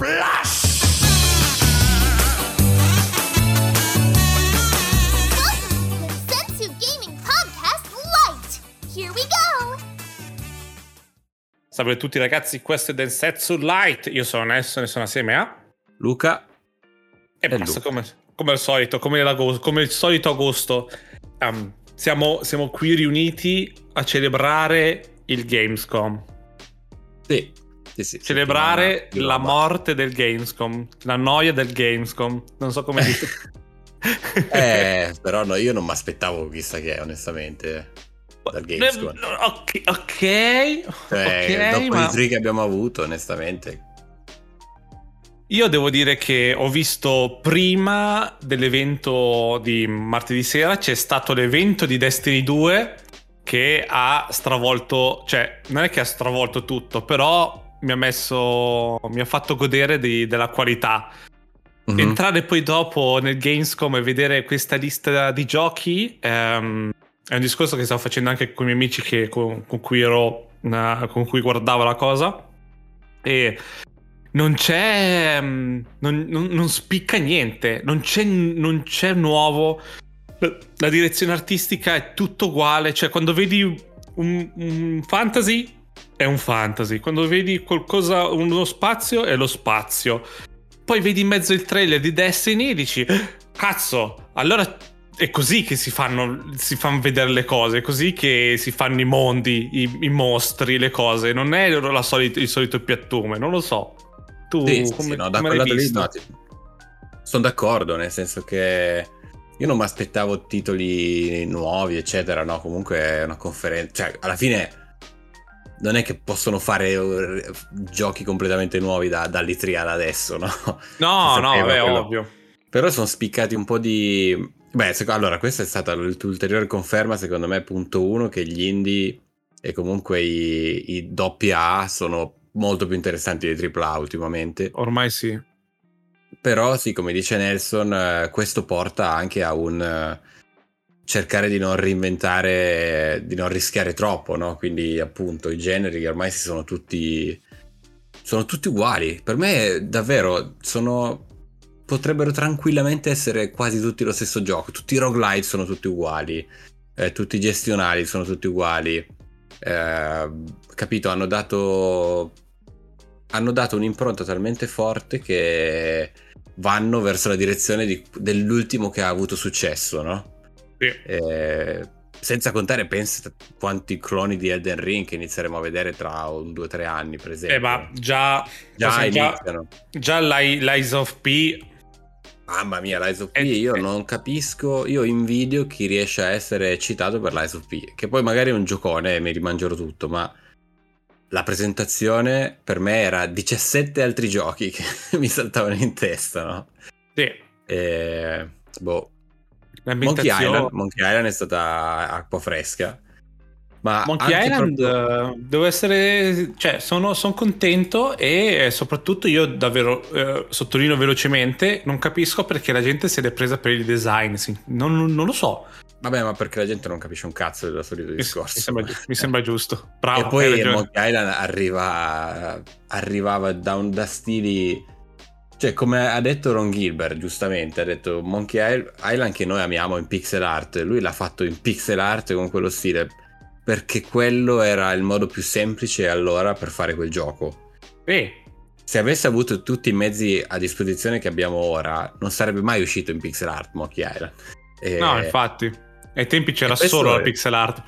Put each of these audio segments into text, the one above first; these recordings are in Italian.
Splash! Welcome to the Sensu Gaming Podcast Lite. Here we go. Salve a tutti ragazzi, questo è Densetsu Light. Io sono Nelson e sono assieme a... Luca E E basta, Luca. come, come al solito, come, l'agosto- come il solito agosto. Ehm, siamo, siamo qui riuniti a celebrare il Gamescom. Sì, sì, sì. Celebrare settimana la morte del Gamescom, la noia del Gamescom. Non so come dire. Eh, però no, io non mi aspettavo chissà che, onestamente, dal Gamescom. Ok, ok, Cioè, ok, dopo ma i tre che abbiamo avuto, onestamente. io devo dire che ho visto prima dell'evento di martedì sera c'è stato l'evento di Destiny 2 che ha stravolto, cioè non è che ha stravolto tutto, però mi ha messo, mi ha fatto godere di- della qualità. Mhm. Entrare poi dopo nel Gamescom e vedere questa lista di giochi ehm, è un discorso che stavo facendo anche con i miei amici che- con, con cui ero, eh, con cui guardavo la cosa. E non c'è. mm, Non, non- non spicca niente, non c'è, non c'è nuovo. La, la direzione artistica è tutto uguale. Cioè, quando vedi un, un fantasy, è un fantasy. Quando vedi qualcosa, uno spazio, è lo spazio. Poi vedi in mezzo il trailer di Destiny e dici: Cazzo, allora è così che si fanno, si fanno vedere le cose, è così che si fanno i mondi, i, i mostri, le cose. Non è la solita- il solito piattume, non lo so. Tu Sì, come, sì, no, da come l'hai visto? no, sono d'accordo, nel senso che io non mi aspettavo titoli nuovi, eccetera, no, comunque è una conferenza, cioè alla fine non è che possono fare eh, giochi completamente nuovi da, dall'E3 ad adesso, no? No, no, quello. ovvio. Però sono spiccati un po' di... Beh, sec- allora, questa è stata l'ulteriore conferma, secondo me, punto uno, che gli indie e comunque i, i doppia A sono molto più interessanti dei AAA ultimamente. Ormai sì. Però sì, come dice Nelson, eh, questo porta anche a un eh, cercare di non reinventare, di non rischiare troppo, no? Quindi appunto i generi ormai si sono tutti sono tutti uguali. Per me davvero sono potrebbero tranquillamente essere quasi tutti lo stesso gioco. Tutti i roguelite sono tutti uguali, eh, tutti i gestionali sono tutti uguali. Eh, capito? Hanno dato hanno dato un'impronta talmente forte che vanno verso la direzione di- dell'ultimo che ha avuto successo, no? Sì. Eh, senza contare, pensa quanti cloni di Elden Ring che inizieremo a vedere tra un due o tre anni, per esempio. Eh, ma già, già già, già, iniziano. già l'Eyes of P Mamma mia, l'Eyes of P, Eh, io eh. non capisco, io invidio chi riesce a essere citato per l'Eyes of P, che poi magari è un giocone e mi rimangerò tutto, ma la presentazione per me era 17 altri giochi che mi saltavano in testa, no? sì, E, boh, Monkey Island, Monkey Island è stata acqua fresca. Ma Monkey Island proprio- eh, devo essere cioè sono, sono contento e eh, soprattutto io davvero eh, sottolineo velocemente non capisco perché la gente se l'è presa per il design sì. non, non lo so Vabbè, ma perché la gente non capisce un cazzo del solito discorso. mi sembra, mi sembra giusto bravo e poi. Monkey Island arriva, arrivava da, un, da stili. Cioè, come ha detto Ron Gilbert, giustamente, ha detto Monkey Island che noi amiamo in pixel art. Lui l'ha fatto in pixel art con quello stile. Perché quello era il modo più semplice allora per fare quel gioco. Eh, Se avesse avuto tutti i mezzi a disposizione che abbiamo ora, non sarebbe mai uscito in pixel art Monkey Island. E- no infatti ai tempi c'era solo la è- pixel art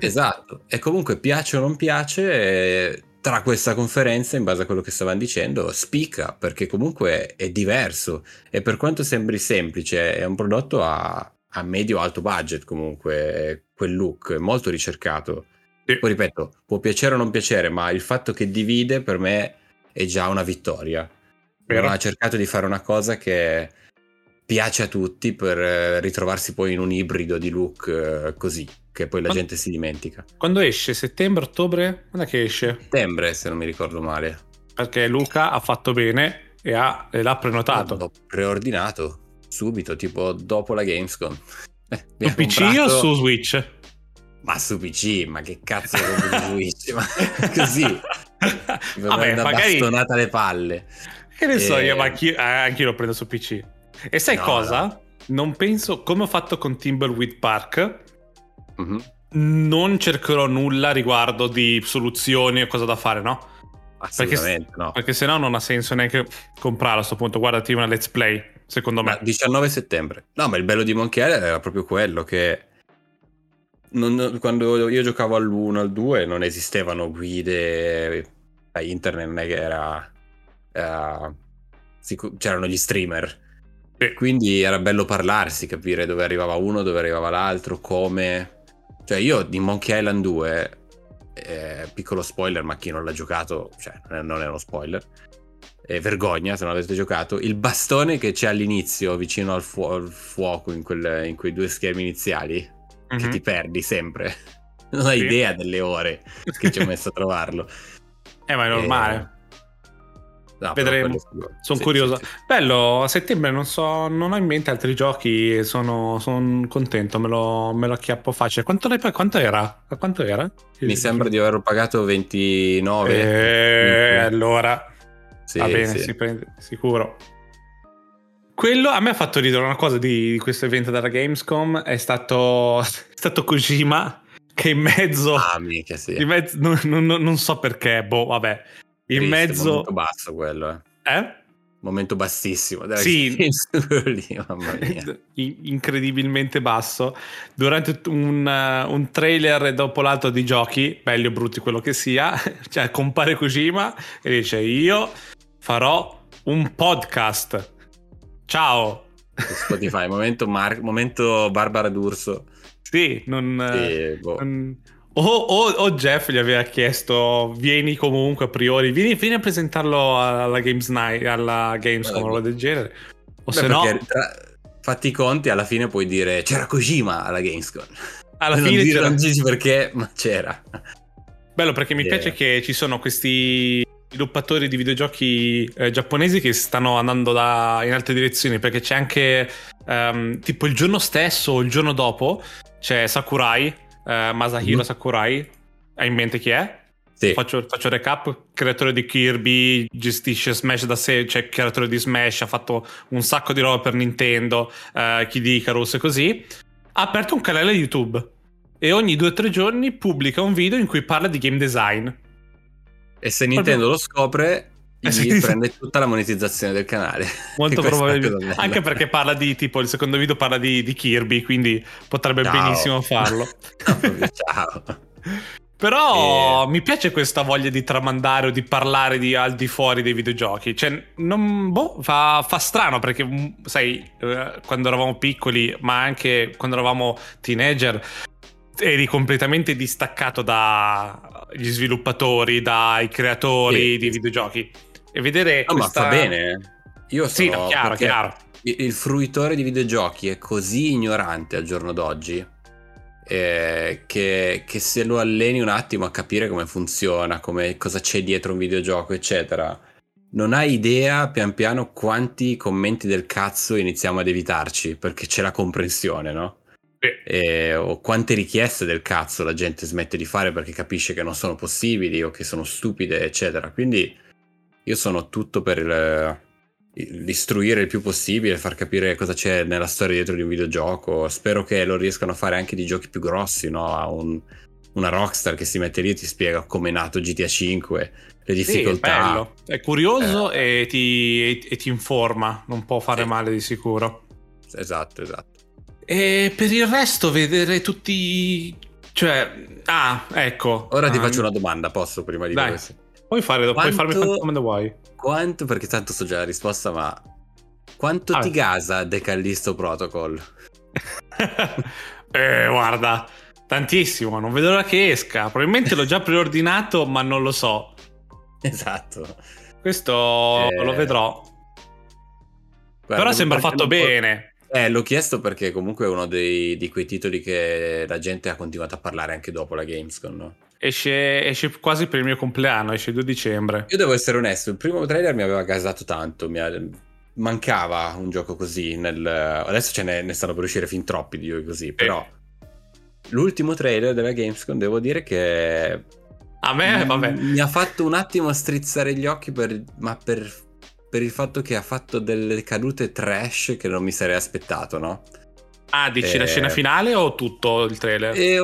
Esatto, e comunque piace o non piace, tra questa conferenza, in base a quello che stavano dicendo, spicca perché comunque è diverso e per quanto sembri semplice, è un prodotto a, a medio-alto budget comunque, quel look è molto ricercato. Poi ripeto, può piacere o non piacere, ma il fatto che divide per me è già una vittoria. Non ha cercato di fare una cosa che piace a tutti per eh, ritrovarsi poi in un ibrido di look eh, così, che poi la Ma- gente si dimentica. quando esce settembre ottobre quando è che esce Settembre, se non mi ricordo male. perché Luca ha fatto bene e, ha, e l'ha prenotato L'ho preordinato subito, tipo dopo la Gamescom. Eh, mi su PC comprato- o su Switch? Ma su PC, ma che cazzo compri su Switch? Ma così. Vabbè, una magari... bastonata alle palle. Che ne so Eh. io, ma anch'io, eh, anch'io lo prendo su PC. E sai No, cosa? Non penso, come ho fatto con Timberweed Park, Mhm. non cercherò nulla riguardo di soluzioni o cosa da fare, no? Assolutamente, no. Perché sennò non ha senso neanche comprarlo a questo punto. Guardati una let's play, secondo Ma me. 19 settembre. No, ma il bello di Monkey Island era proprio quello che non- quando io giocavo all'1, al 2 non esistevano guide a internet, non è che era... era- c'erano gli streamer. Sì. Quindi era bello parlarsi, capire dove arrivava uno, dove arrivava l'altro, come... Cioè io di Monkey Island 2, eh, piccolo spoiler, ma chi non l'ha giocato, cioè non è- uno spoiler, eh, vergogna se non l'avete giocato, il bastone che c'è all'inizio vicino al, fuo- al fuoco in, quel- in quei due schermi iniziali, che Mhm. ti perdi sempre. Non hai Sì. idea delle ore che ci ho messo a trovarlo. Eh, ma è normale. No, Vedremo. Sono Sì, curioso. sì, sì. Bello, a settembre non so, non ho in mente altri giochi. Sono, sono contento, me lo, me lo acchiappo facile. Quanto, l'hai, quanto era? Quanto era? Mi sembra di averlo pagato 29. Eh, allora va bene, si prende, sicuro. Quello a me ha fatto ridere una cosa di, di questo evento della Gamescom. È stato, è stato Kojima che in mezzo. Ah, mica sì. in mezzo non, non- non so perché, boh, vabbè. In Triste, mezzo. Momento basso quello, eh. Eh? Momento bassissimo. della Sì. Lì, incredibilmente basso durante un, un trailer dopo l'altro di giochi belli o brutti quello che sia cioè compare Kojima e dice io farò un podcast ciao Spotify, momento, Mar- momento Barbara D'Urso. sì non, Sì, boh. non- o, o- o Jeff gli aveva chiesto vieni comunque a priori vieni, vieni a presentarlo alla Games Night alla Gamescom o roba del genere o Beh, se no tra- fatti i conti, alla fine puoi dire c'era Kojima alla Gamescom. alla non, fine dire- c'era- non dici perché, ma c'era. Bello perché mi Yeah. piace che ci sono questi sviluppatori di videogiochi eh, giapponesi che stanno andando da- in altre direzioni perché c'è anche ehm, tipo il giorno stesso o il giorno dopo c'è Sakurai, eh, Masahiro Mhm. Sakurai, hai in mente chi è? Sì, Faccio, faccio recap, creatore di Kirby, gestisce Smash da sé, cioè creatore di Smash, ha fatto un sacco di roba per Nintendo, eh, Kid Icarus e così. Ha aperto un canale YouTube e ogni due o tre giorni pubblica un video in cui parla di game design. e se Nintendo lo scopre, gli sì. prende tutta la monetizzazione del canale. Molto E probabilmente. Anche perché parla di tipo il secondo video parla di, di Kirby, quindi potrebbe Ciao. benissimo farlo. No, ciao. Però mi piace questa voglia di tramandare o di parlare di al di fuori dei videogiochi. Cioè, non, boh, fa, fa strano perché, mm, sai, eh, quando eravamo piccoli, ma anche quando eravamo teenager, eri completamente distaccato dagli sviluppatori, dai creatori Sì. di videogiochi. E vedere No, questa... ma fa bene. eh. Io Sì, sono no, chiaro, chiaro. Il fruitore di videogiochi è così ignorante al giorno d'oggi eh, che, che se lo alleni un attimo a capire come funziona, come, cosa c'è dietro un videogioco, eccetera, non hai idea pian piano quanti commenti del cazzo iniziamo ad evitarci perché c'è la comprensione, no? Sì. O quante richieste del cazzo la gente smette di fare perché capisce che non sono possibili o che sono stupide, eccetera. Quindi io sono tutto per il- l'istruire il più possibile, far capire cosa c'è nella storia dietro di un videogioco. Spero che lo riescano a fare anche di giochi più grossi, no? A un- una rockstar che si mette lì e ti spiega come è nato GTA 5, le Sì, è difficoltà. bello. È curioso e, ti, e- e ti informa. Non può fare Sì. male di sicuro. Esatto, esatto. E per il resto, vedere tutti. Cioè, ah, ecco. Ora ti Ah, faccio una domanda, posso prima di questo? Puoi, fare, puoi Quanto- farmi quante domande vuoi? Quanto, perché tanto so già la risposta, ma quanto Ah. ti gasa The Callisto Protocol? eh, guarda, tantissimo. Non vedo l'ora che esca. Probabilmente l'ho già preordinato, ma non lo so. Esatto. Questo Eh, lo vedrò. Guarda, Però sembra fatto bene. Eh, l'ho chiesto perché comunque è uno dei, di quei titoli che la gente ha continuato a parlare anche dopo la Gamescom, no? Esce, esce quasi per il mio compleanno, esce il 2 dicembre. Io devo essere onesto, il primo trailer mi aveva gasato tanto, mi ha- mancava un gioco così, nel... adesso ce ne, ne stanno per uscire fin troppi di giochi così, però l'ultimo trailer della Gamescom devo dire che A me, Mm, vabbè. Mi ha fatto un attimo strizzare gli occhi, per- ma per, per il fatto che ha fatto delle cadute trash che non mi sarei aspettato, no? Ah, dici la Eh. scena finale o tutto il trailer? E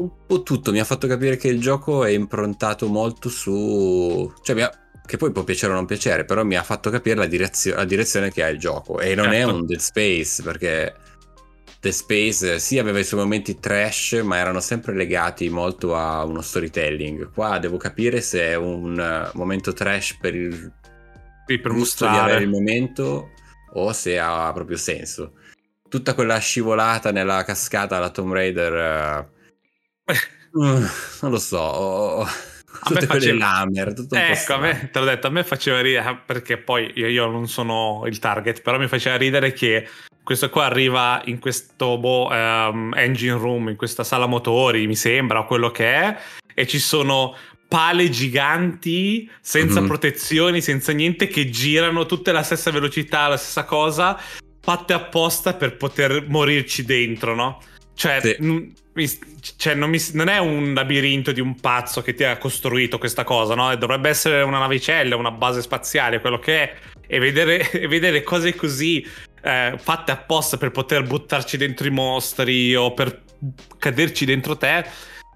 un po' tutto mi ha fatto capire che il gioco è improntato molto su... Cioè, ha- che poi può piacere o non piacere, però mi ha fatto capire la, direzio- la direzione che ha il gioco. E non è Certo. un Dead Space, perché Dead Space eh, sì aveva i suoi momenti trash, ma erano sempre legati molto a uno storytelling. Qua devo capire se è un eh, momento trash per il Sì, per mostrare. il momento o se ha proprio senso. Tutta quella scivolata nella cascata alla Tomb Raider... eh, mm, non lo so. ho- tutte quelle faceva- lamer, tutto Ecco, a me, te l'ho detto, a me faceva ridere perché poi io, io non sono il target, però mi faceva ridere che questo qua arriva in questo boh, ehm, engine room, in questa sala motori, mi sembra, o quello che è, e ci sono pale giganti senza Mhm. protezioni, senza niente, che girano tutte alla stessa velocità, la stessa cosa, fatte apposta per poter morirci dentro, no? Cioè, Sì. n- mi- cioè, non, mi- non è un labirinto di un pazzo che ti ha costruito questa cosa, no? Dovrebbe essere una navicella, una base spaziale, quello che è. E vedere, e vedere cose così eh, fatte apposta per poter buttarci dentro i mostri o per caderci dentro te.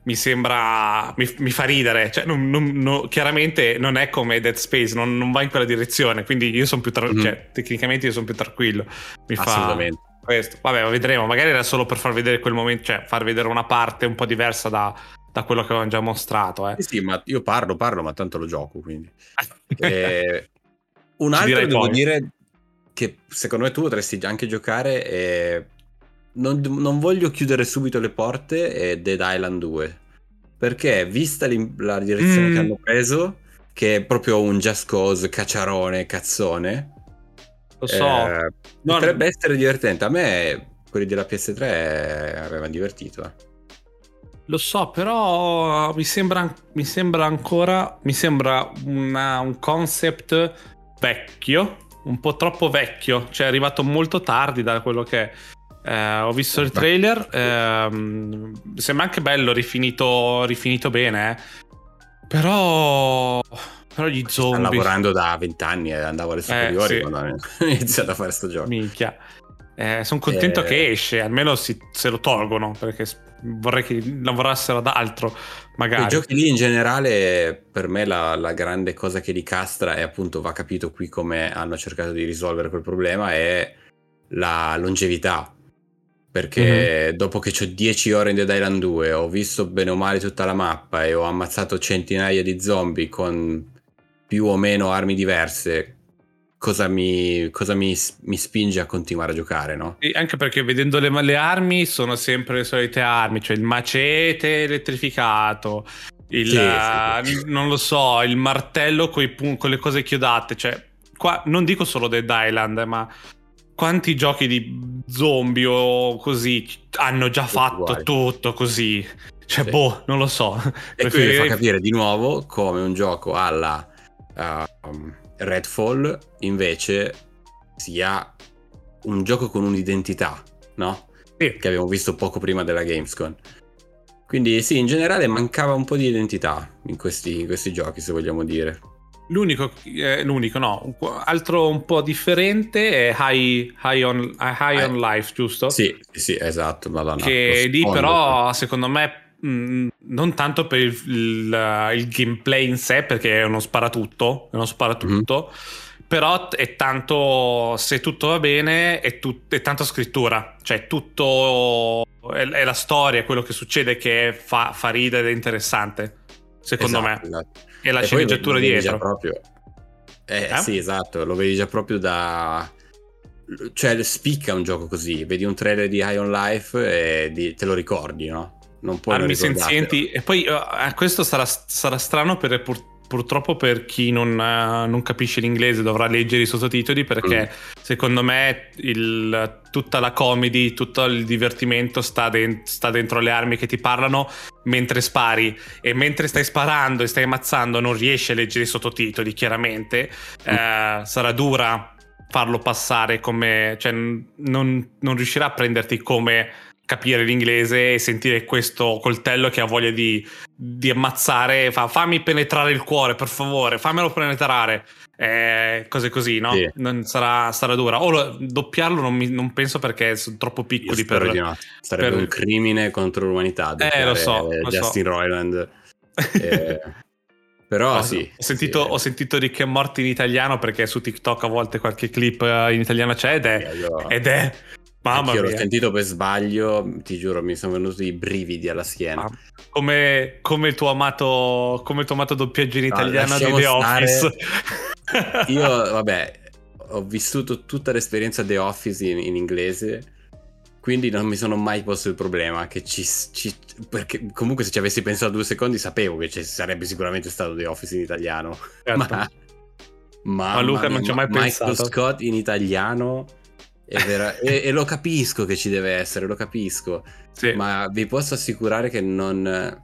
Mi sembra. Mi, mi fa ridere. Cioè, non- non- no- chiaramente non è come Dead Space, non, non va in quella direzione. Quindi io sono più. Tra- Mhm. cioè, tecnicamente io sono più tranquillo. Mi fa Assolutamente. Questo. Vabbè, ma vedremo. Magari era solo per far vedere quel momento, cioè far vedere una parte un po' diversa da, da quello che avevano già mostrato. Eh. Sì, sì, ma io parlo, parlo, ma tanto lo gioco, quindi. Eh, un altro devo poi. dire che secondo me tu potresti anche giocare e non, non voglio chiudere subito le porte è Dead Island 2 perché vista la direzione Mm. che hanno preso che è proprio un just cause cacciarone cazzone Lo so. eh, No, potrebbe essere divertente a me quelli della PS3 avevano divertito eh. Lo so, però mi sembra, mi sembra ancora. Mi sembra una- un concept vecchio, un po' troppo vecchio. Cioè, è arrivato molto tardi da quello che. Eh, ho visto il trailer. ehm, sembra anche bello, rifinito, rifinito bene. eh. Però. Però gli stanno zombie. lavorando da vent'anni e andavo alle superiori sì. quando hanno iniziato a fare sto gioco Minchia. sono contento Eh. che esce, almeno si- se lo tolgono, perché vorrei che lavorassero ad altro, magari. I giochi lì in generale, per me la, la grande cosa che li castra, e appunto va capito qui come hanno cercato di risolvere quel problema, è la longevità. Perché Mhm. dopo che ho 10 ore in Dead Island 2, ho visto bene o male tutta la mappa e ho ammazzato centinaia di zombie con più o meno armi diverse, cosa mi, cosa mi, mi spinge a continuare a giocare, no? Sì, anche perché vedendo le, le armi sono sempre le solite armi, cioè il macete elettrificato, il, Sì, sì, sì. non lo so, il martello pun- con le cose chiodate, cioè qua non dico solo Dead Island, ma quanti giochi di zombie o così hanno già fatto uguali. tutto così? Cioè, Sì. boh, non lo so. E qui mi fa capire di nuovo come un gioco alla um, Redfall invece sia un gioco con un'identità, no? Sì. Che abbiamo visto poco prima della Gamescom. Quindi sì, in generale mancava un po' di identità in questi, in questi giochi, se vogliamo dire. L'unico, eh, l'unico no, altro un po' differente è High, High on, High on Life, giusto? Sì, sì, esatto, madonna. che lì però secondo me mh, non tanto per il, il- il gameplay in sé perché è uno sparatutto è uno sparatutto Mhm. però è tanto se tutto va bene è, tut- è tanta scrittura cioè tutto è, è la storia quello che succede che fa, fa ridere ed è interessante secondo Esatto, me esatto. e la E sceneggiatura lo vedi dietro proprio. Eh, Eh? sì, esatto, lo vedi già proprio da... Cioè, spicca un gioco così, vedi un trailer di High on Life e di- te lo ricordi, no? Non puoi armi senzienti. E poi eh, questo sarà, sarà strano per, pur- purtroppo per chi non, eh, non capisce l'inglese dovrà leggere i sottotitoli perché secondo me il- tutta la comedy tutto il divertimento sta, den- sta dentro le armi che ti parlano mentre spari. E mentre stai sparando e stai ammazzando non riesci a leggere i sottotitoli chiaramente. Eh, sarà dura farlo passare come cioè non, non riuscirà a prenderti come capire l'inglese e sentire questo coltello che ha voglia di, di ammazzare, fa fammi penetrare il cuore, per favore, fammelo penetrare. Eh, cose così, no? Sì. Non sarà, sarà dura. O lo- doppiarlo non, mi- non penso perché sono troppo piccoli per... di no. Sarebbe per- un crimine contro l'umanità. Eh, lo so, lo so. Justin Roiland. Eh, però Ho- sì. ho, sentito, sì. ho sentito Rick e Morty in italiano perché su TikTok a volte qualche clip eh, in italiano c'è ed è... Sì, io- Ed è... Mamma anch'io l'ho mia. sentito per sbaglio, ti giuro, mi sono venuti i brividi alla schiena. Ah, Come, come il tuo amato come il tuo amato doppiaggio in No, italiano di lasciamo The. Office. Io, vabbè, ho vissuto tutta l'esperienza The Office in, in inglese, quindi non mi sono mai posto il problema che ci, ci- Perché comunque se ci avessi pensato due secondi sapevo che ci sarebbe sicuramente stato The Office in italiano. Certo. Ma, Ma Luca non ci ha mai Michael pensato. Scott in italiano... è vera- e, e lo capisco che ci deve essere, lo capisco. Sì. Ma vi posso assicurare che non.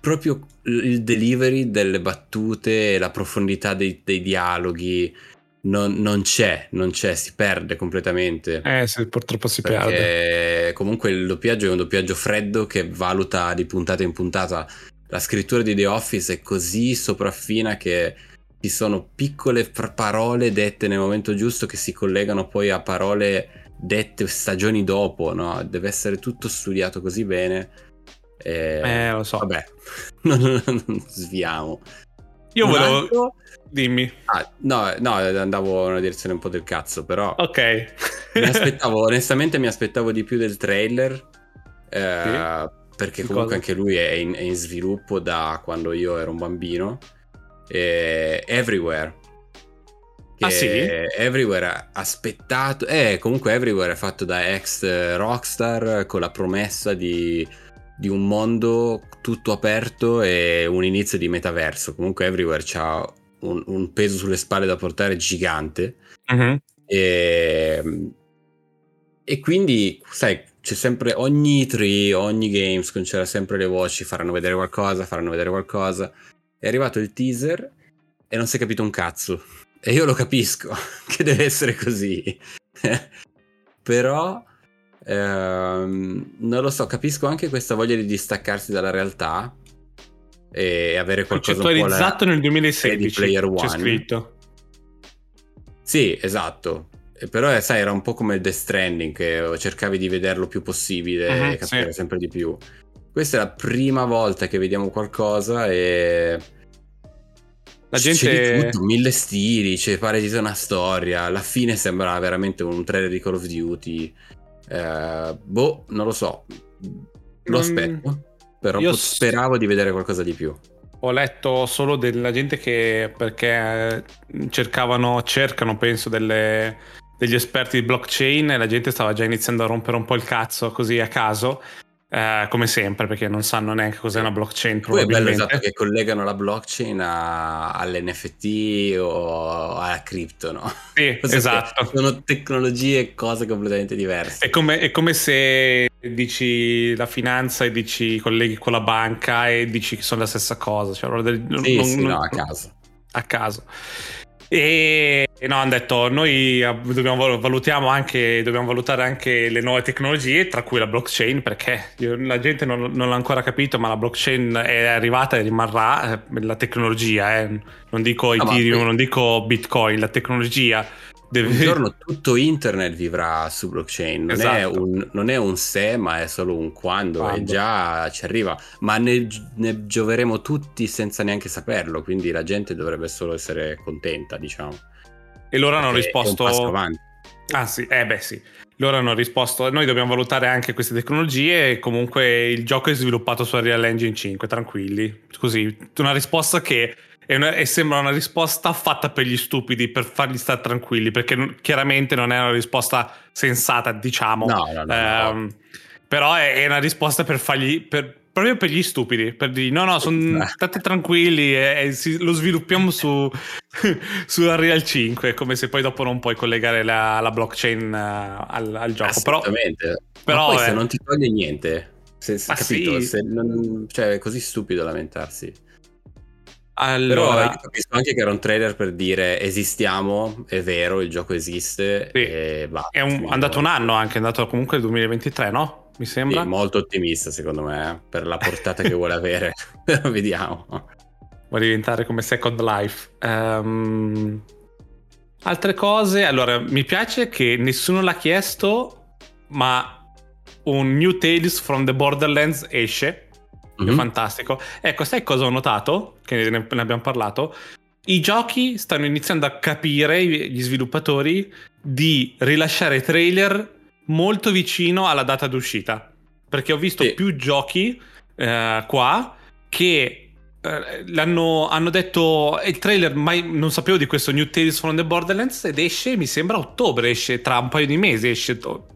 Proprio il delivery delle battute e la profondità dei, dei dialoghi non, non c'è, non c'è, si perde completamente. Eh sì, purtroppo si perde. Perché comunque il doppiaggio è un doppiaggio freddo che valuta di puntata in puntata. La scrittura di The Office è così sopraffina che ci sono piccole fr- parole dette nel momento giusto che si collegano poi a parole dette stagioni dopo, no? Deve essere tutto studiato così bene. E... Eh, lo so. Vabbè, non, non sviamo. Io volevo... altro- Dimmi. Ah, no, no, andavo nella direzione un po' del cazzo, però Ok. mi aspettavo, onestamente mi aspettavo di più del trailer. eh, Perché Di comunque anche lui è in, è in sviluppo da quando io ero un bambino. E Everywhere. Ah, sì? Everywhere ha aspettato. Eh, comunque Everywhere è fatto da ex eh, Rockstar con la promessa di, di un mondo tutto aperto e un inizio di metaverso. Comunque Everywhere ha un, un peso sulle spalle da portare gigante. Mhm. E, e quindi, sai, c'è sempre ogni tree, ogni Gamescom c'era sempre le voci, faranno vedere qualcosa, faranno vedere qualcosa. È arrivato il teaser e non si è capito un cazzo. E io lo capisco che deve essere così. Però ehm, non lo so, capisco anche questa voglia di distaccarsi dalla realtà e avere qualcosa Concettualizzato nel 2016. Ready Player C'è One. scritto. Sì, esatto. Però eh, sai, era un po' come Death Stranding, che cercavi di vederlo più possibile Mhm, e capire sì. sempre di più. Questa è la prima volta che vediamo qualcosa e... La C'è gente... di tutto, mille stili, c'è pare di una storia. Alla fine sembra veramente un trailer di Call of Duty. Eh, boh, non lo so. Lo Non- aspetto. Però Io pot- s- speravo di vedere qualcosa di più. Ho letto solo della gente che perché eh, cercavano, cercano penso delle- degli esperti di blockchain e la gente stava già iniziando a rompere un po' il cazzo così a caso, eh, come sempre perché non sanno neanche cos'è una blockchain Poi è bello esatto che collegano la blockchain a- all'NFT o alla cripto, no? Sì, esatto. Sono tecnologie e cose completamente diverse. È come, è come se dici la finanza e dici colleghi con la banca e dici che sono la stessa cosa. Cioè, allora Sì, non- sì, non- no, a caso. a caso. E e no, hanno detto noi dobbiamo val- valutiamo anche, dobbiamo valutare anche le nuove tecnologie, tra cui la blockchain, perché la gente non, non l'ha ancora capito, ma la blockchain è arrivata e rimarrà eh, la tecnologia, eh. non dico Ah, Ethereum, poi- non dico Bitcoin, la tecnologia deve... Un giorno tutto internet vivrà su blockchain, non, è, Esatto. un, non è un se, ma è solo un quando, e Quando. già ci arriva. Ma ne, ne gioveremo tutti senza neanche saperlo, quindi la gente dovrebbe solo essere contenta, diciamo. E loro hanno è risposto... Ah sì, eh beh sì. Loro hanno risposto, noi dobbiamo valutare anche queste tecnologie e comunque il gioco è sviluppato su Unreal Engine 5, tranquilli. Così, una risposta che è una- e sembra una risposta fatta per gli stupidi, per farli stare tranquilli, perché non- chiaramente non è una risposta sensata, diciamo. No, no, no, no. Ehm, Però è, è una risposta per fargli... Per, proprio per gli stupidi, per dire no, no, son- state tranquilli e, e si- lo sviluppiamo su, su Unreal 5, come se poi dopo non puoi collegare la, la blockchain eh, al, al gioco. Però, Assolutamente. però, poi eh. se non ti toglie niente, se, se- Ma capito? sì. Se non- cioè, è così stupido lamentarsi. Però allora, io capisco anche che era un trailer per dire esistiamo, è vero, il gioco esiste Sì. e va. è un- andato un anno anche, è andato comunque il 2023, no? mi sembra. Sì, molto ottimista secondo me, per la portata che vuole avere. Però vediamo. Vuole diventare come Second Life. Ehm, altre cose, allora mi piace che nessuno l'ha chiesto, ma un New Tales from the Borderlands esce. È Mhm. fantastico. Ecco, sai cosa ho notato? Che ne, ne abbiamo parlato. I giochi stanno iniziando a capire, gli sviluppatori, di rilasciare trailer molto vicino alla data d'uscita. Perché ho visto Sì. più giochi eh, qua che eh, l'hanno, hanno detto "Eh, il trailer mai non sapevo di questo New Tales from the Borderlands ed esce mi sembra a ottobre esce tra un paio di mesi esce to-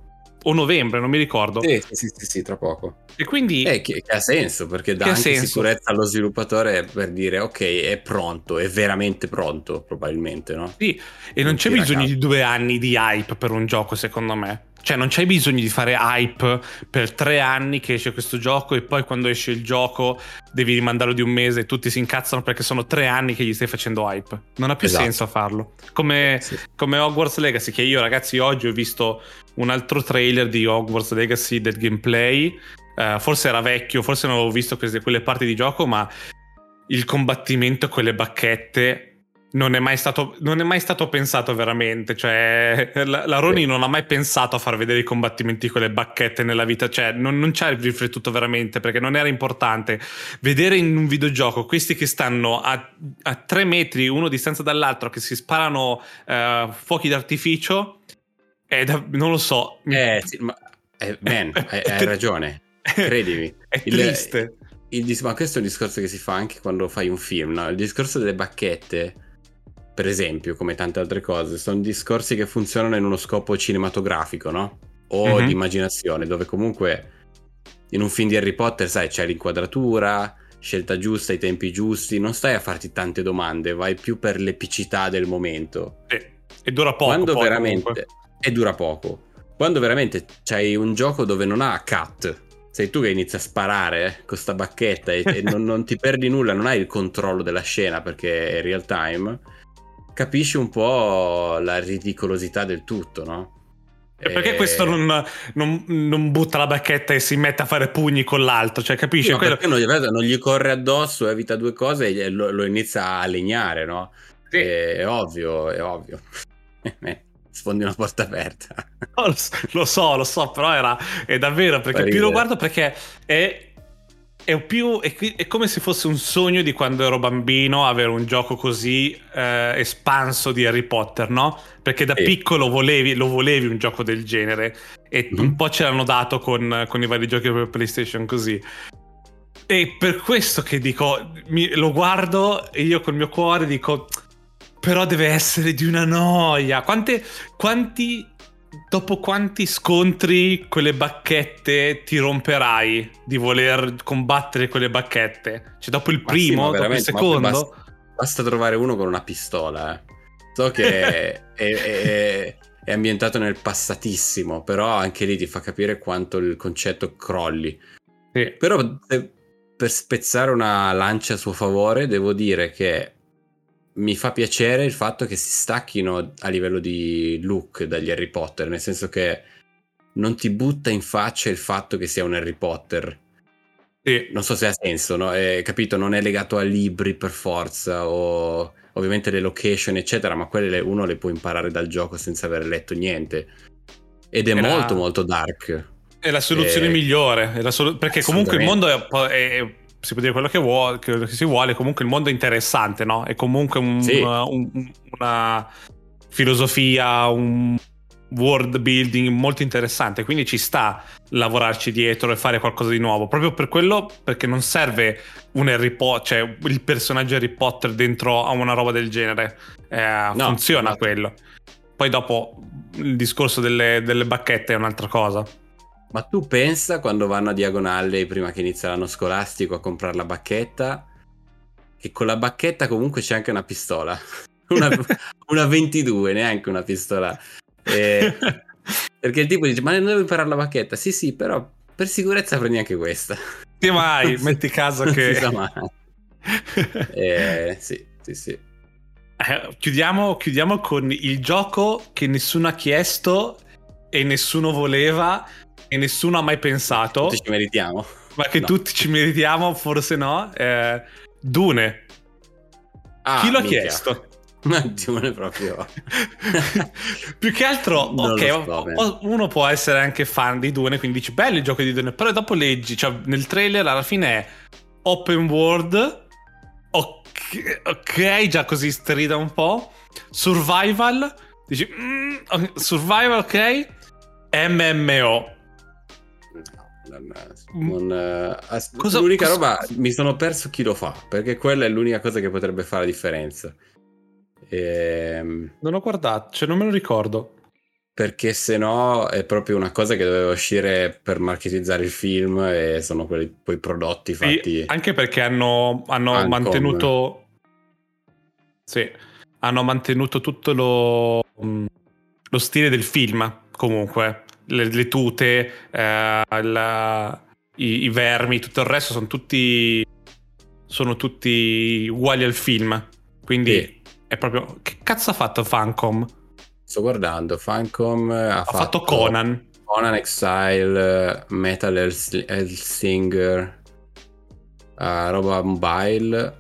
o novembre non mi ricordo Sì, sì, sì, sì, tra poco. e quindi Eh, che, che ha senso, perché dà anche senso. sicurezza allo sviluppatore per dire ok, è pronto, è veramente pronto, probabilmente, no? Sì, e non Non c'è bisogno capo. di due anni di hype per un gioco, secondo me. Cioè, non c'è bisogno di fare hype per tre anni che esce questo gioco e poi quando esce il gioco devi rimandarlo di un mese e tutti si incazzano perché sono tre anni che gli stai facendo hype. Non ha più Esatto. senso farlo. Come, Sì. come Hogwarts Legacy, che io ragazzi oggi ho visto un altro trailer di Hogwarts Legacy del gameplay. Eh, forse era vecchio, forse non avevo visto queste, quelle parti di gioco, ma il combattimento con le bacchette non è mai stato, non è mai stato pensato veramente. Cioè, la, la Roni non ha mai pensato a far vedere i combattimenti con le bacchette nella vita. Cioè, non, non ci ha riflettuto veramente perché non era importante. Vedere in un videogioco questi che stanno a, a tre metri uno a distanza dall'altro, che si sparano eh, fuochi d'artificio, è da- non lo so. Eh, sì, ma eh, Ben, hai, hai ragione, credimi. È Il- triste. Il dis- ma questo è un discorso che si fa anche quando fai un film, no? Il discorso delle bacchette, per esempio, come tante altre cose, sono discorsi che funzionano in uno scopo cinematografico, no? O Mhm. di immaginazione, dove comunque in un film di Harry Potter, sai, c'è l'inquadratura, scelta giusta, i tempi giusti, non stai a farti tante domande, vai più per l'epicità del momento. Sì. E dura poco. Quando poi, veramente comunque. e dura poco. Quando veramente c'hai un gioco dove non ha cut, sei tu che inizi a sparare eh, con sta bacchetta e, e non, non ti perdi nulla, non hai il controllo della scena perché è real time, capisci un po' la ridicolosità del tutto, no? E perché Eh, questo non, non- non butta la bacchetta e si mette a fare pugni con l'altro? Cioè, capisci? ma Quello- non gli, non gli corre addosso, evita due cose e lo, lo inizia a legnare, no? Sì. È, è ovvio, è ovvio. Eh, Sfondi una porta aperta. No, lo, so- lo so, però era, è davvero perché più lo guardo perché è, è più è, è come se fosse un sogno di quando ero bambino avere un gioco così eh, espanso di Harry Potter, no? Perché da Sì. piccolo volevi, lo volevi un gioco del genere e Mhm. un po' ce l'hanno dato con, con i vari giochi per PlayStation così. E per questo che dico, mi- lo guardo e io col mio cuore dico, però deve essere di una noia. Quante, quanti, dopo quanti scontri con le bacchette ti romperai di voler combattere con le bacchette? Cioè, dopo il primo, ma dopo il secondo? basta- Basta trovare uno con una pistola. eh. So che è, è- è ambientato nel passatissimo, però anche lì ti fa capire quanto il concetto crolli. Sì. Però per spezzare una lancia a suo favore, devo dire che mi fa piacere il fatto che si stacchino a livello di look dagli Harry Potter, nel senso che non ti butta in faccia il fatto che sia un Harry Potter. Sì. Non so se ha senso, no? Eh, capito? Non è legato a libri per forza o ovviamente le location, eccetera, ma quelle le- uno le può imparare dal gioco senza aver letto niente. Ed è Era- molto molto dark. È la soluzione Eh, migliore. è la solu- perché comunque il mondo è, è- si può dire quello che, vuole, che si vuole, comunque il mondo è interessante, no? È comunque un- Sì. una, un- una filosofia, un world building molto interessante, quindi ci sta lavorarci dietro e fare qualcosa di nuovo, proprio per quello, perché non serve un Harry Potter, cioè il personaggio Harry Potter dentro a una roba del genere. Eh, No, funziona esatto. quello. Poi dopo il discorso delle, delle bacchette è un'altra cosa. Ma tu pensa quando vanno a diagonale prima che inizia l'anno scolastico a comprare la bacchetta? Che con la bacchetta comunque c'è anche una pistola. Una, una 22, neanche una pistola. Eh, perché il tipo dice: Ma non devo imparare la bacchetta? Sì, sì, però per sicurezza prendi anche questa. Sì, mai, metti caso Non che... si sa mai. Eh, sì, sì, sì. Eh, chiudiamo, chiudiamo con il gioco che nessuno ha chiesto e nessuno voleva che nessuno ha mai pensato, Tutti ci meritiamo. ma che No. tutti ci meritiamo, forse no. eh, Dune. Ah, Chi l'ha minchia. chiesto? Dune proprio. Più che altro, Non ok, lo so uno può essere anche fan di Dune, quindi dici bello il gioco di Dune, però dopo leggi, cioè nel trailer alla fine è open world, ok, ok, già così strida un po', survival, dici mm, survival, ok, MMO. Non- non, eh, as- Cosa- l'unica cosa- roba mi sono perso chi lo fa perché quella è l'unica cosa che potrebbe fare la differenza Ehm, Non ho guardato, cioè non me lo ricordo. perché se no è proprio una cosa che doveva uscire per marketizzare il film e sono quelli poi prodotti fatti E anche perché hanno, hanno mantenuto. Sì, hanno mantenuto tutto lo, mm, lo stile del film. Comunque, le, le tute, eh, la- i, i vermi, tutto il resto sono tutti. Sono tutti uguali al film. Quindi Sì. è proprio. Che cazzo ha fatto Fancom? sto guardando Funcom ha, Ha fatto Conan. Conan Exile Metal Hellsinger eh, roba mobile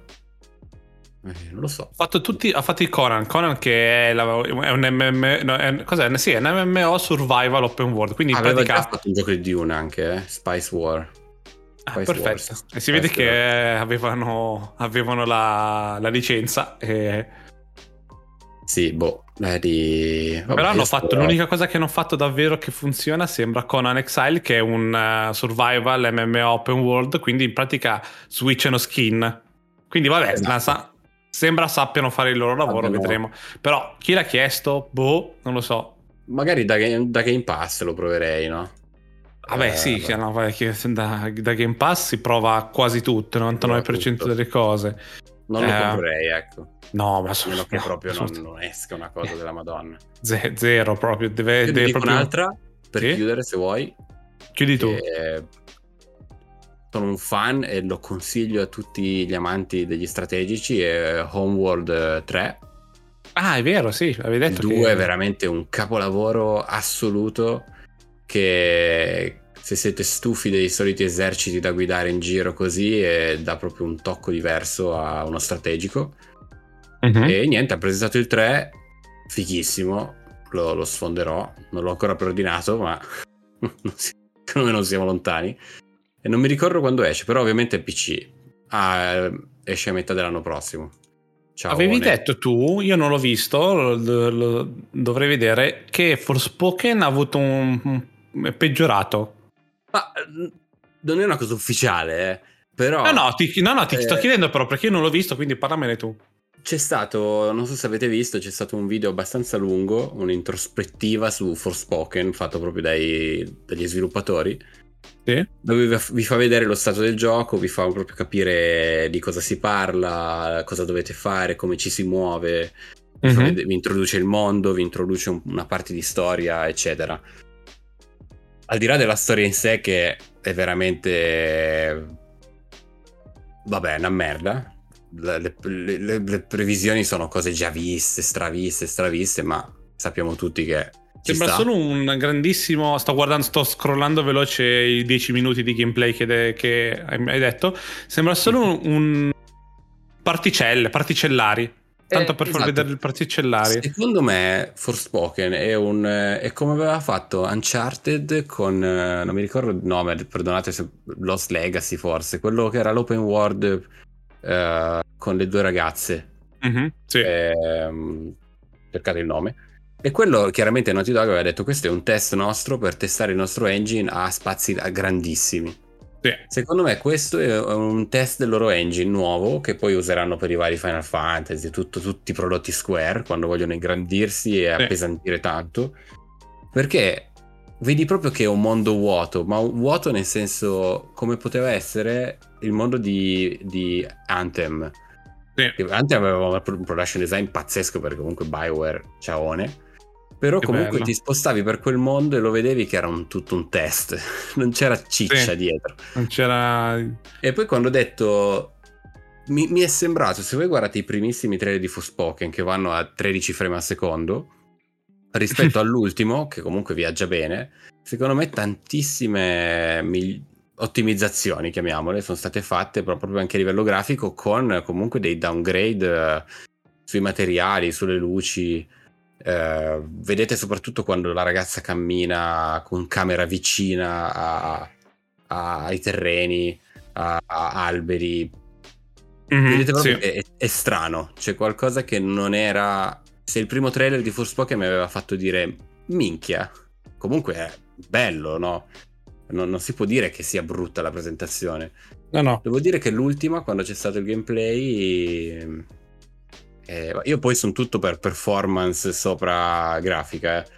Eh, non lo so Ha fatto, tutti, ha fatto il Conan. Conan che è, la- è un MMO. no, è- cos'è? Sì, è un MMO survival open world. Quindi in aveva pratica. già fatto un gioco di Dune anche eh? Spice War Ah, perfetto. Wars. E si vede Spice che avevano, avevano la, la licenza. e- sì boh di... vabbè, Però hanno fatto sto- l'unica cosa che hanno fatto davvero che funziona. Sembra Conan Exile, che è un eh, survival MMO open world. Quindi in pratica switchano skin. Quindi vabbè, Esatto. la sembra sappiano fare il loro lavoro. Abbiano- Vedremo. Però chi l'ha chiesto? Boh, non lo so. magari da Game, da Game Pass lo proverei no? Vabbè, Eh, sì, vabbè. che no, vabbè, da, da Game Pass si prova quasi tutto, il 99% tutto. delle cose. non lo Eh, comprerei ecco No, ma sono che no, proprio non, non esca una cosa della madonna ze- zero proprio. Deve, deve proprio... un'altra per Sì? chiudere se vuoi Chiudi tu. che sono un fan e lo consiglio a tutti gli amanti degli strategici è Homeworld eh, 3 Ah, è vero, sì, avevi il detto 2 che... è veramente un capolavoro assoluto che se siete stufi dei soliti eserciti da guidare in giro così eh, dà proprio un tocco diverso a uno strategico. Mhm. e niente ha presentato il 3 fighissimo lo, lo sfonderò. Non l'ho ancora preordinato ma secondo me non siamo lontani e non mi ricordo quando esce però ovviamente è PC Ah, esce a metà dell'anno prossimo Ciao. Avevi detto tu, io non l'ho visto, lo, lo- lo dovrei vedere, che Forspoken ha avuto un, è peggiorato. Ma non è una cosa ufficiale, eh. Però No, no, ti, no, no, ti Eh. sto chiedendo però perché io non l'ho visto, quindi parlamene tu. c'è stato, non so se avete visto, c'è stato un video abbastanza lungo, un'introspettiva su Forspoken fatto proprio dai, dagli sviluppatori, Sì? dove vi- fa vedere lo stato del gioco, vi fa proprio capire di cosa si parla, cosa dovete fare, come ci si muove, vi, fa Mhm. vede- vi introduce il mondo, vi introduce un- una parte di storia, eccetera. Al di là della storia in sé, che è veramente. Vabbè, una merda. Le, le- le- le previsioni sono cose già viste, straviste, straviste, ma sappiamo tutti che. Ci Sembra sta. solo un grandissimo. Sto guardando, sto scrollando veloce i 10 minuti di gameplay che, de- che hai detto. Sembra solo un, un particelle, particellari. Tanto Eh, per far esatto. vedere il particellari. Secondo me, Forspoken è, un, è come aveva fatto Uncharted con. eh, non mi ricordo il nome, perdonate se. Lost Legacy, forse. Quello che era l'open world eh, con le due ragazze. Mhm, sì. Ehm, cercate il nome. E quello chiaramente Naughty Dog aveva detto: Questo è un test nostro per testare il nostro engine a spazi grandissimi. sì. Secondo me questo è un test del loro engine nuovo che poi useranno per i vari Final Fantasy, tutto- tutti i prodotti Square quando vogliono ingrandirsi e Sì. appesantire tanto. Perché vedi proprio che è un mondo vuoto, ma vuoto nel senso come poteva essere il mondo di, di Anthem. Sì. Anthem aveva un production design pazzesco perché comunque Bioware ciaone. Però Che comunque bello. ti spostavi per quel mondo e lo vedevi che era un- tutto un test, non c'era ciccia Sì. dietro. Non c'era. E poi quando ho detto... Mi, mi è sembrato, se voi guardate i primissimi trailer di Forspoken che vanno a 13 frame al secondo, rispetto all'ultimo, che comunque viaggia bene, secondo me tantissime migli- ottimizzazioni, chiamiamole, sono state fatte proprio anche a livello grafico con comunque dei downgrade eh, sui materiali, sulle luci. Eh, vedete soprattutto quando la ragazza cammina con camera vicina a- a- ai terreni, a, a alberi. Mhm, Vedete proprio sì. che è, è strano, c'è qualcosa che non era... Se il primo trailer di Forspoken mi aveva fatto dire minchia, comunque è bello, no? Non, non si può dire che sia brutta la presentazione. No, no. Devo dire che l'ultima, quando c'è stato il gameplay, eh, io poi sono tutto per performance sopra grafica, eh.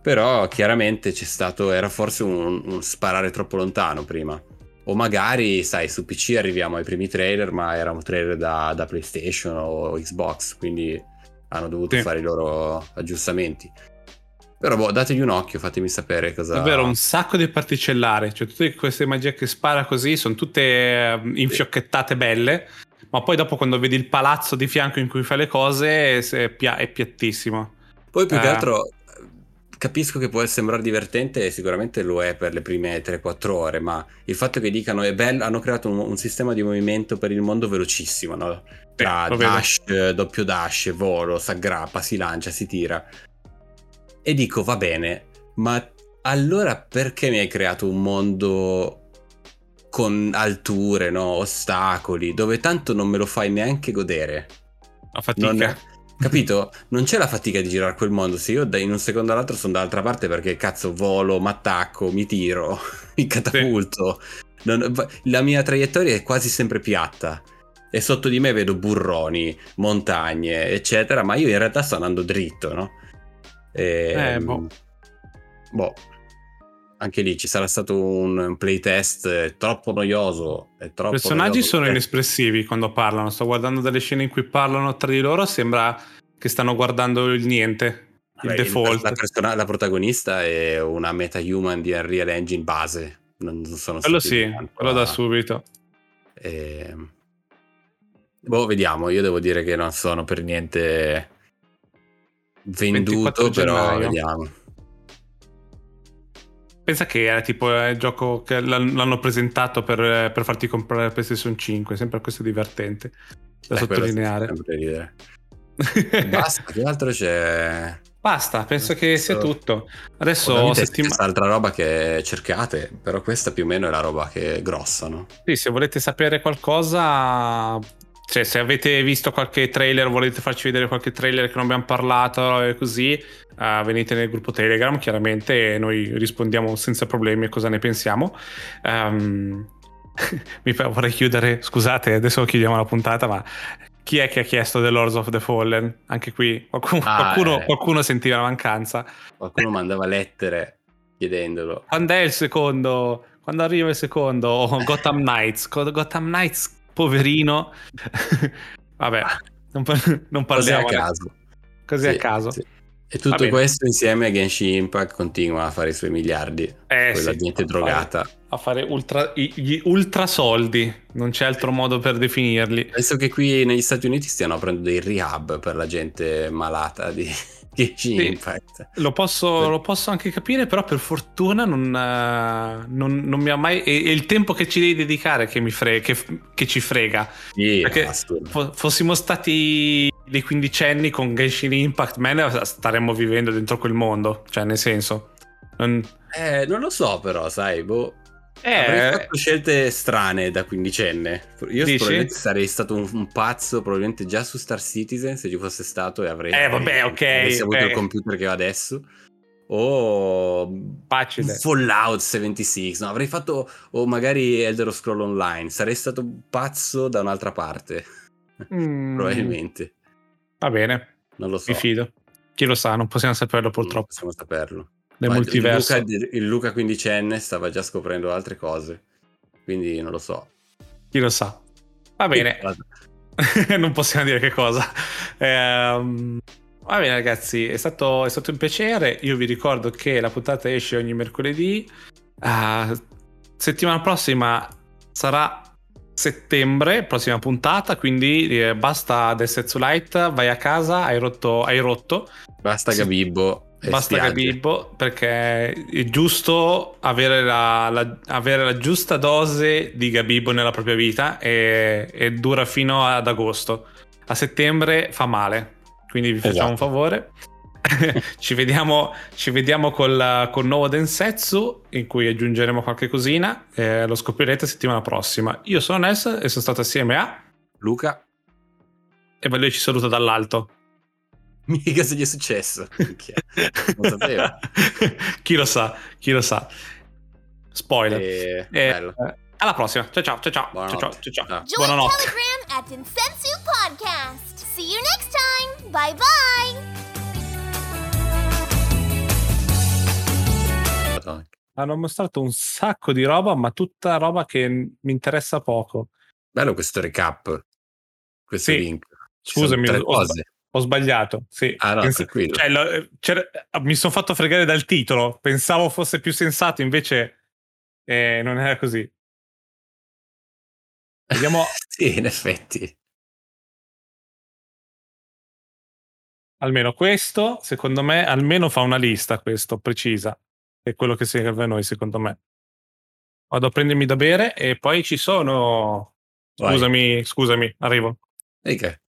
però chiaramente c'è stato, era forse un, un sparare troppo lontano prima. O magari, sai, su PC arriviamo ai primi trailer, ma era un trailer da, da PlayStation o Xbox, quindi hanno dovuto Sì. fare i loro aggiustamenti. Però boh, dategli un occhio, fatemi sapere cosa... Davvero un sacco di particellare, cioè tutte queste magie che spara così sono tutte eh, infiocchettate belle, ma poi dopo quando vedi il palazzo di fianco in cui fa le cose se- è, pia- è piattissimo. Poi più che Eh. altro eh, capisco che può sembrare divertente e sicuramente lo è per le prime 3-4 ore, ma il fatto che dicano è bello, hanno creato un, un sistema di movimento per il mondo velocissimo, no? Tra vedo. dash, eh, doppio dash, volo, si aggrappa, si lancia, si tira. E dico va bene, ma allora perché mi hai creato un mondo con alture, no? ostacoli, dove tanto non me lo fai neanche godere? La fatica. Non- capito? Non c'è la fatica di girare quel mondo. Se io da in un secondo all'altro sono dall'altra parte perché cazzo volo, mi attacco, mi tiro, mi catapulto. Non- la mia traiettoria è quasi sempre piatta. E sotto di me vedo burroni, montagne, eccetera. Ma io in realtà sto andando dritto, no? E, Eh, boh. boh. Anche lì ci sarà stato un playtest eh, troppo noioso. e I personaggi noioso sono perché- inespressivi quando parlano, sto guardando delle scene in cui parlano tra di loro, sembra che stanno guardando il niente, il Beh, default. La, persona- la protagonista è una meta-human di Unreal Engine base. Non, sono Quello sì, quello da subito. ehm, Boh, vediamo. Io devo dire che non sono per niente 24 venduto, però gennaio. vediamo. Pensa che era tipo il gioco che l'han- l'hanno presentato per, per farti comprare la PlayStation 5, sempre questo divertente da Eh, sottolineare. Basta, che altro c'è? Basta, penso che sia tutto. Adesso Ovviamente c'è settima- questa altra roba che cercate, però questa più o meno è la roba che è grossa, no? Sì, se volete sapere qualcosa, cioè se avete visto qualche trailer, volete farci vedere qualche trailer che non abbiamo parlato e così, eh, venite nel gruppo Telegram, chiaramente noi rispondiamo senza problemi a cosa ne pensiamo. Ehm, mi vorrei chiudere, scusate, adesso chiudiamo la puntata, ma chi è che ha chiesto The Lords of the Fallen? Anche qui qualcuno, Ah, qualcuno, eh. qualcuno sentiva la mancanza. Qualcuno mandava lettere chiedendolo. Quando è il secondo? Quando arriva il secondo? Oh, Gotham Knights. Go- Gotham Knights, poverino. Vabbè, non, par- non Così a parliamo. caso. Così a Sì, caso. sì. E tutto questo insieme a Genshin Impact continua a fare i suoi miliardi. Eh, Quella sì, gente drogata. fare- A fare ultra, gli ultra soldi. Non c'è altro modo per definirli. Penso che qui negli Stati Uniti stiano aprendo dei rehab per la gente malata di Sì. Impact. Lo posso, lo posso anche capire, però per fortuna non, eh, non- non mi ha mai... È, è il tempo che ci devi dedicare che, mi fre- che, che ci frega. Sì, Perché fo- fossimo stati dei quindicenni con Genshin Impact, man, staremmo vivendo dentro quel mondo. Cioè, nel senso... non- Eh, non lo so però, sai, boh. Eh, Avrei fatto scelte strane da quindicenne. Io Dici? probabilmente sarei stato un, un pazzo, probabilmente già su Star Citizen se ci fosse stato e avrei... Eh, vabbè, ok, Avessi avuto ok. il computer che ho adesso. O facile. Fallout 76, no, avrei fatto o magari Elder Scroll Online, sarei stato pazzo da un'altra parte, Mm, probabilmente. Va bene, Non lo so. mi fido. Chi lo sa, non possiamo saperlo Non purtroppo. possiamo saperlo. Nel Ma il multiverso. Luca, il Luca quindicenne stava già scoprendo altre cose, quindi non lo so. Chi lo sa. Va bene. non possiamo dire che cosa. Ehm, va bene, ragazzi, è stato, è stato un piacere. Io vi ricordo che la puntata esce ogni mercoledì. Ah, settimana prossima sarà settembre, prossima puntata. Quindi eh, basta del Setsu Light. Vai a casa, hai rotto. Hai rotto. Basta. Gabibbo. E Basta spiagge. Gabibbo perché è giusto avere la, la- avere la giusta dose di Gabibbo nella propria vita e, e dura fino ad agosto. A settembre fa male, quindi vi facciamo Esatto. un favore. ci vediamo, ci vediamo col, col nuovo Densetsu in cui aggiungeremo qualche cosina. eh, lo scoprirete settimana prossima. Io sono Ness e sono stato assieme a Luca, e Valio ci saluta dall'alto. mica se gli è successo. Non sapevo. chi lo sa, chi lo sa. Spoiler. E... Eh, bello. eh, alla prossima. Ciao ciao ciao ciao. ciao, ciao, Buonanotte. ciao, ciao. Ciao. Join Buonanotte. Telegram at Insensu Podcast. See you next time. Bye bye. Hanno mostrato un sacco di roba, ma tutta roba che mi interessa poco. Bello questo recap. Questo Sì. link. Ci Scusami, sono tre ho, cose. Ho sbagliato. Sì. Ah, no, Pens- cioè, lo- mi sono fatto fregare dal titolo. Pensavo fosse più sensato, invece eh, non era così. Vediamo sì, in effetti. almeno questo. Secondo me, almeno fa una lista. Questo precisa. È quello che serve a noi, secondo me. Vado a prendermi da bere e poi ci sono. Vai. Scusami, scusami, arrivo. E che?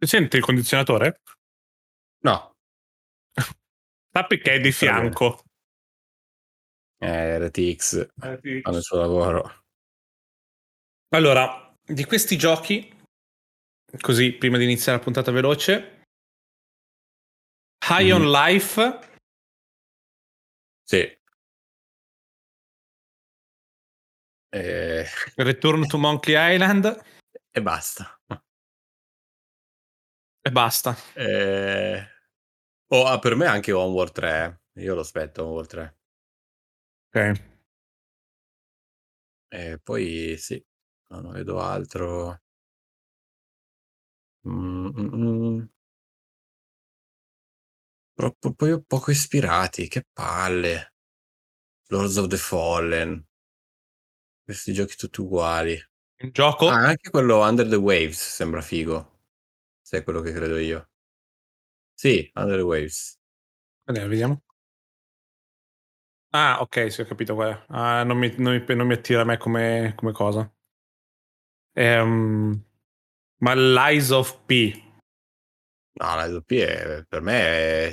Si sente il condizionatore? No. Sappi che è di bene. fianco. Eh, RTX fanno il suo lavoro. Allora, di questi giochi, così prima di iniziare la puntata veloce, High on Mhm. Life, Sì. Eh, Return to Monkey Island e basta. e basta. Eh, oh, ah, per me anche Onward 3. eh. Io lo aspetto Onward 3. Ok. E poi sì, no, non vedo altro. Mm, mm, mm. Troppo poi poco ispirati, che palle. Lords of the Fallen. Questi giochi tutti uguali. Un gioco. Ah, anche quello Under the Waves sembra figo. Se è quello che credo io. Sì, Under the Waves. Vediamo, vediamo. Ah, ok, sì, ho capito qual è. Ah, non, mi, non mi- non mi attira a me come, come cosa. Ehm, ma l'Eyes of P. No, la P è, per me è-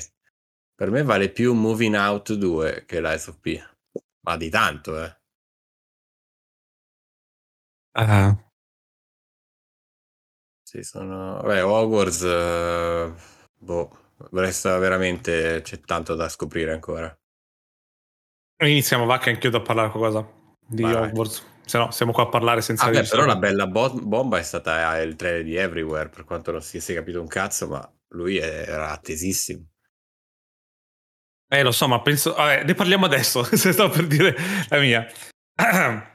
per me vale più Moving Out 2 che la SOP. Ma di tanto, eh. Ah, Sì, sono... Vabbè, Hogwarts... eh, boh, resta veramente... C'è tanto da scoprire ancora. iniziamo, va che anch'io devo parlare qualcosa di Vai, vai. Hogwarts. Se no, siamo qua a parlare senza Vabbè, registrare. però la bella bo- bomba è stata il trailer di Everywhere, per quanto non si sia capito un cazzo, ma lui era attesissimo. Eh, lo so, ma penso. Vabbè, ne parliamo adesso. Se sto per dire la mia.